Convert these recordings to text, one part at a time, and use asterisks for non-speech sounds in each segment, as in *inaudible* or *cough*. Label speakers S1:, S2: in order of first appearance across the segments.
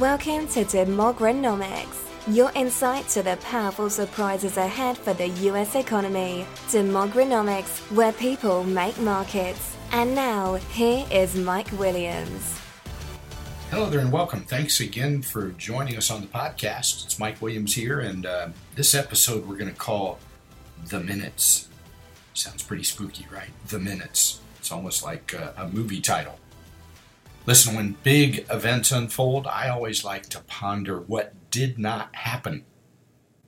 S1: Welcome to Demogranomics, your insight to the powerful surprises ahead for the US economy. Demogranomics, where people make markets. And now, here is Mike Williams.
S2: Hello there and welcome. Thanks again for joining us on the podcast. It's Mike Williams here, and uh, this episode we're going to call The Minutes. Sounds pretty spooky, right? The Minutes. It's almost like uh, a movie title. Listen, when big events unfold, I always like to ponder what did not happen.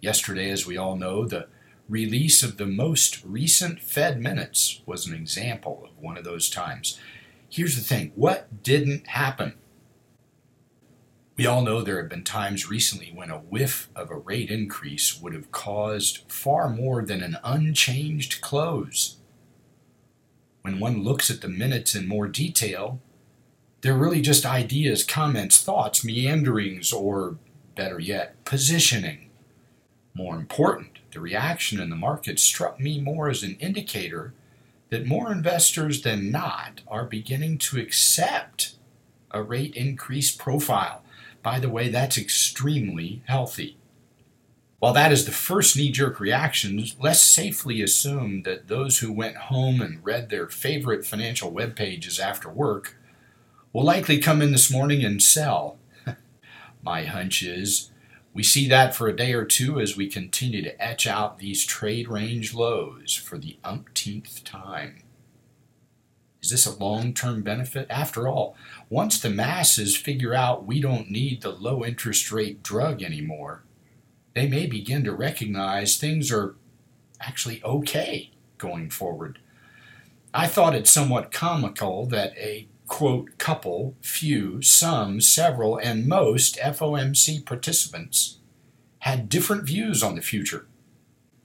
S2: Yesterday, as we all know, the release of the most recent Fed minutes was an example of one of those times. Here's the thing what didn't happen? We all know there have been times recently when a whiff of a rate increase would have caused far more than an unchanged close. When one looks at the minutes in more detail, they're really just ideas, comments, thoughts, meanderings, or better yet, positioning. More important, the reaction in the market struck me more as an indicator that more investors than not are beginning to accept a rate increase profile. By the way, that's extremely healthy. While that is the first knee jerk reaction, let's safely assume that those who went home and read their favorite financial web pages after work will likely come in this morning and sell. *laughs* My hunch is we see that for a day or two as we continue to etch out these trade range lows for the umpteenth time. Is this a long term benefit? After all, once the masses figure out we don't need the low interest rate drug anymore, they may begin to recognize things are actually okay going forward. I thought it somewhat comical that a quote, couple, few, some, several, and most FOMC participants had different views on the future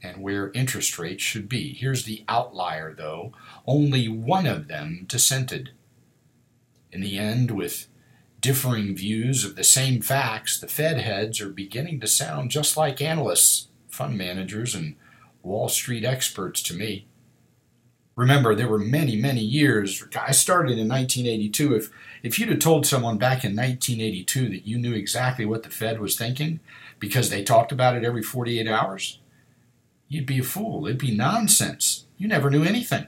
S2: and where interest rates should be. Here's the outlier, though only one of them dissented. In the end, with differing views of the same facts, the Fed heads are beginning to sound just like analysts, fund managers, and Wall Street experts to me remember there were many many years. I started in 1982 if if you'd have told someone back in 1982 that you knew exactly what the fed was thinking because they talked about it every 48 hours you'd be a fool. It'd be nonsense. You never knew anything.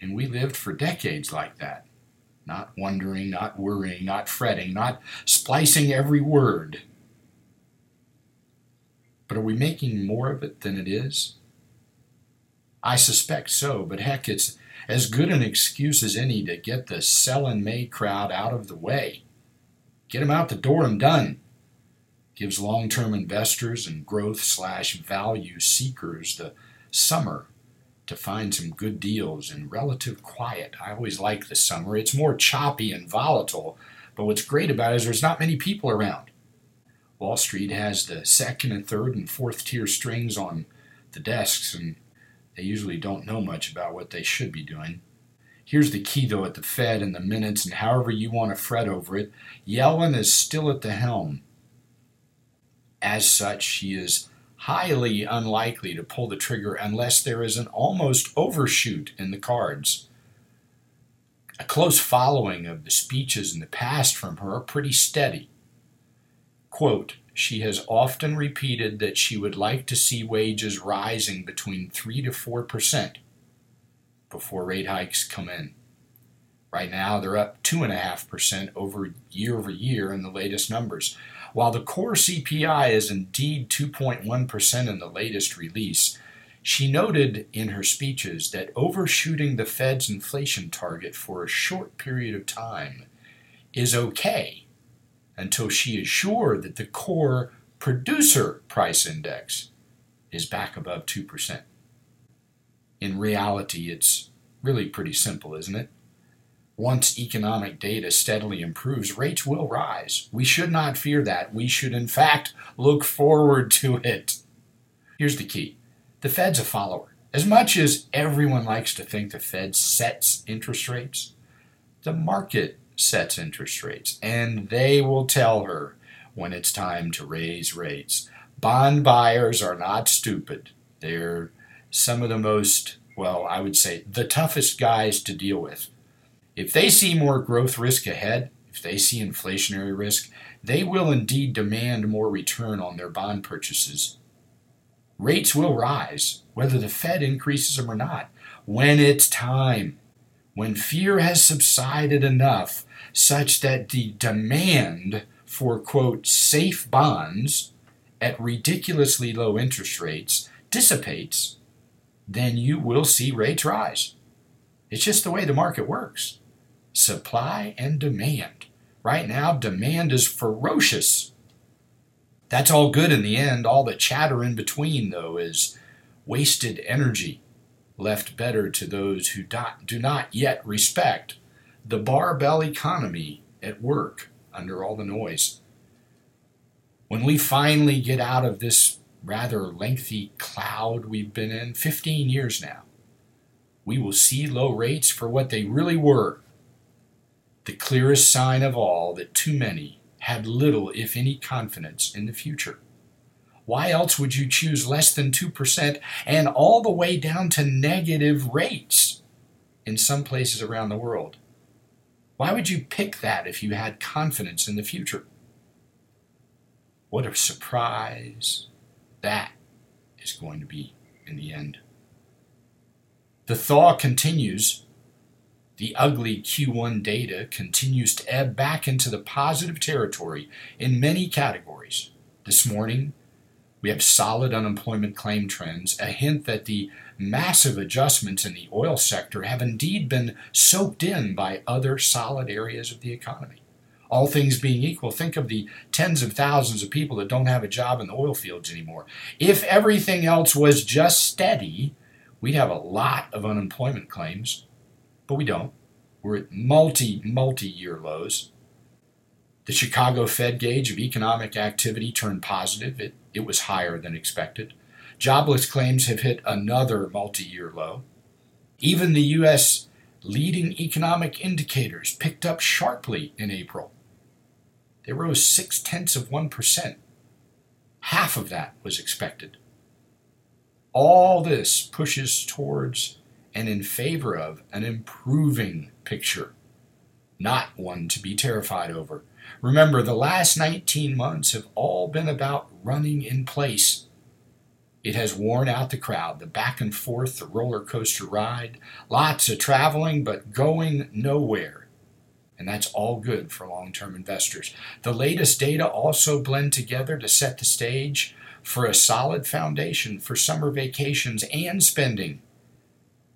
S2: And we lived for decades like that not wondering not worrying not fretting not splicing every word. But are we making more of it than it is I suspect so, but heck, it's as good an excuse as any to get the sell in May crowd out of the way. Get them out the door and done. Gives long term investors and growth slash value seekers the summer to find some good deals in relative quiet. I always like the summer. It's more choppy and volatile, but what's great about it is there's not many people around. Wall Street has the second and third and fourth tier strings on the desks, and they usually don't know much about what they should be doing. Here's the key, though, at the Fed and the minutes, and however you want to fret over it Yellen is still at the helm. As such, she is highly unlikely to pull the trigger unless there is an almost overshoot in the cards. A close following of the speeches in the past from her are pretty steady. Quote, she has often repeated that she would like to see wages rising between 3 to 4 percent before rate hikes come in. Right now, they're up 2.5% over year over year in the latest numbers. While the core CPI is indeed 2.1% in the latest release, she noted in her speeches that overshooting the Fed's inflation target for a short period of time is okay until she is sure that the core producer price index is back above 2%. In reality, it's really pretty simple, isn't it? Once economic data steadily improves, rates will rise. We should not fear that. We should, in fact, look forward to it. Here's the key the Fed's a follower. As much as everyone likes to think the Fed sets interest rates, the market sets interest rates, and they will tell her when it's time to raise rates. Bond buyers are not stupid. They're some of the most, well, I would say, the toughest guys to deal with. If they see more growth risk ahead, if they see inflationary risk, they will indeed demand more return on their bond purchases. Rates will rise, whether the Fed increases them or not, when it's time, when fear has subsided enough such that the demand for, quote, safe bonds at ridiculously low interest rates dissipates, then you will see rates rise. It's just the way the market works supply and demand. Right now, demand is ferocious. That's all good in the end. All the chatter in between, though, is wasted energy left better to those who do not yet respect the barbell economy at work under all the noise. When we finally get out of this rather lengthy cloud we've been in 15 years now, we will see low rates for what they really were the clearest sign of all that too many had little, if any, confidence in the future. Why else would you choose less than 2% and all the way down to negative rates in some places around the world? Why would you pick that if you had confidence in the future? What a surprise that is going to be in the end. The thaw continues the ugly Q1 data continues to ebb back into the positive territory in many categories. This morning, we have solid unemployment claim trends, a hint that the massive adjustments in the oil sector have indeed been soaked in by other solid areas of the economy. All things being equal, think of the tens of thousands of people that don't have a job in the oil fields anymore. If everything else was just steady, we'd have a lot of unemployment claims but we don't. We're at multi, multi year lows. The Chicago Fed gauge of economic activity turned positive. It, it was higher than expected. Jobless claims have hit another multi year low. Even the U.S. leading economic indicators picked up sharply in April. They rose six tenths of 1%. Half of that was expected. All this pushes towards and in favor of an improving picture, not one to be terrified over. Remember, the last 19 months have all been about running in place. It has worn out the crowd, the back and forth, the roller coaster ride, lots of traveling, but going nowhere. And that's all good for long term investors. The latest data also blend together to set the stage for a solid foundation for summer vacations and spending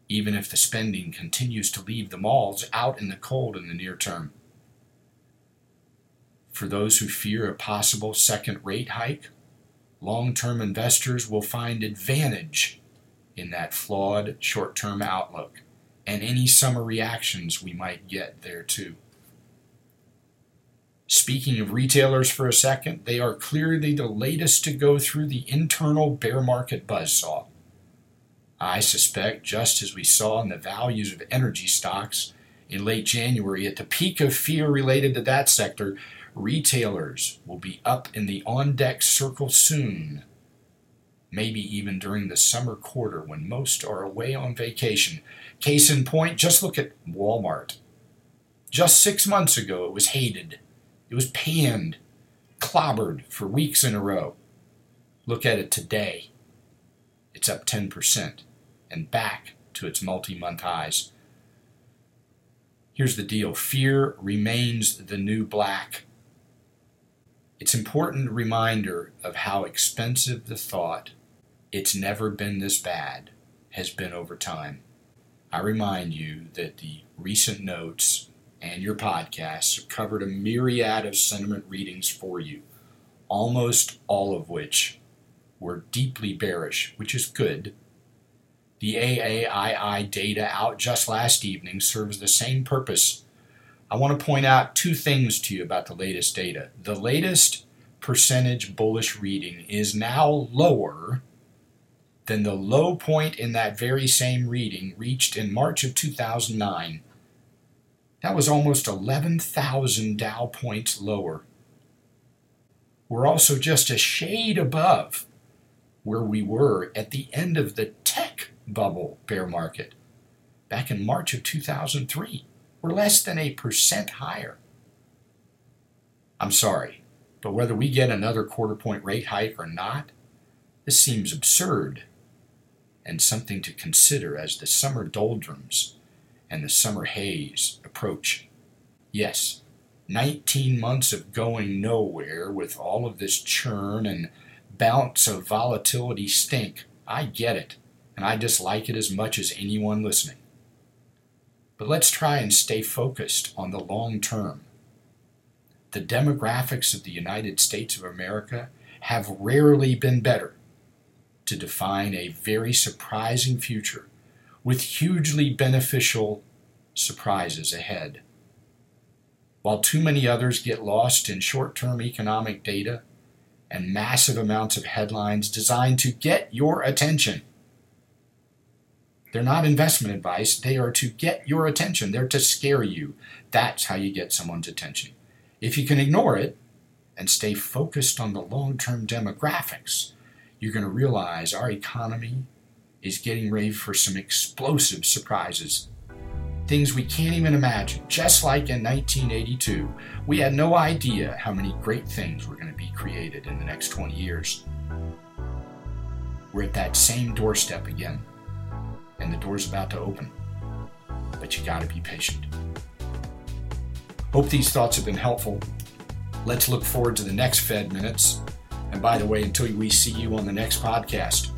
S2: even if the spending continues to leave the malls out in the cold in the near term. For those who fear a possible second rate hike, long term investors will find advantage in that flawed short term outlook and any summer reactions we might get there too. Speaking of retailers for a second, they are clearly the latest to go through the internal bear market buzzsaw. I suspect, just as we saw in the values of energy stocks in late January, at the peak of fear related to that sector, retailers will be up in the on deck circle soon. Maybe even during the summer quarter when most are away on vacation. Case in point, just look at Walmart. Just six months ago, it was hated, it was panned, clobbered for weeks in a row. Look at it today. It's up 10% and back to its multi month highs. Here's the deal fear remains the new black. It's an important reminder of how expensive the thought, it's never been this bad, has been over time. I remind you that the recent notes and your podcasts have covered a myriad of sentiment readings for you, almost all of which were deeply bearish, which is good the AAII data out just last evening serves the same purpose. I want to point out two things to you about the latest data. The latest percentage bullish reading is now lower than the low point in that very same reading reached in March of 2009. That was almost 11,000 Dow points lower. We're also just a shade above where we were at the end of the tech bubble bear market back in March of 2003. We're less than a percent higher. I'm sorry, But whether we get another quarter point rate hike or not, this seems absurd and something to consider as the summer doldrums and the summer haze approach. Yes, 19 months of going nowhere with all of this churn and bounce of volatility stink. I get it, and I dislike it as much as anyone listening. But let's try and stay focused on the long term. The demographics of the United States of America have rarely been better to define a very surprising future with hugely beneficial surprises ahead. While too many others get lost in short term economic data and massive amounts of headlines designed to get your attention, they're not investment advice. They are to get your attention. They're to scare you. That's how you get someone's attention. If you can ignore it and stay focused on the long term demographics, you're going to realize our economy is getting ready for some explosive surprises. Things we can't even imagine. Just like in 1982, we had no idea how many great things were going to be created in the next 20 years. We're at that same doorstep again and the door's about to open. But you got to be patient. Hope these thoughts have been helpful. Let's look forward to the next Fed Minutes. And by the way, until we see you on the next podcast,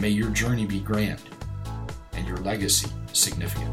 S2: may your journey be grand and your legacy significant.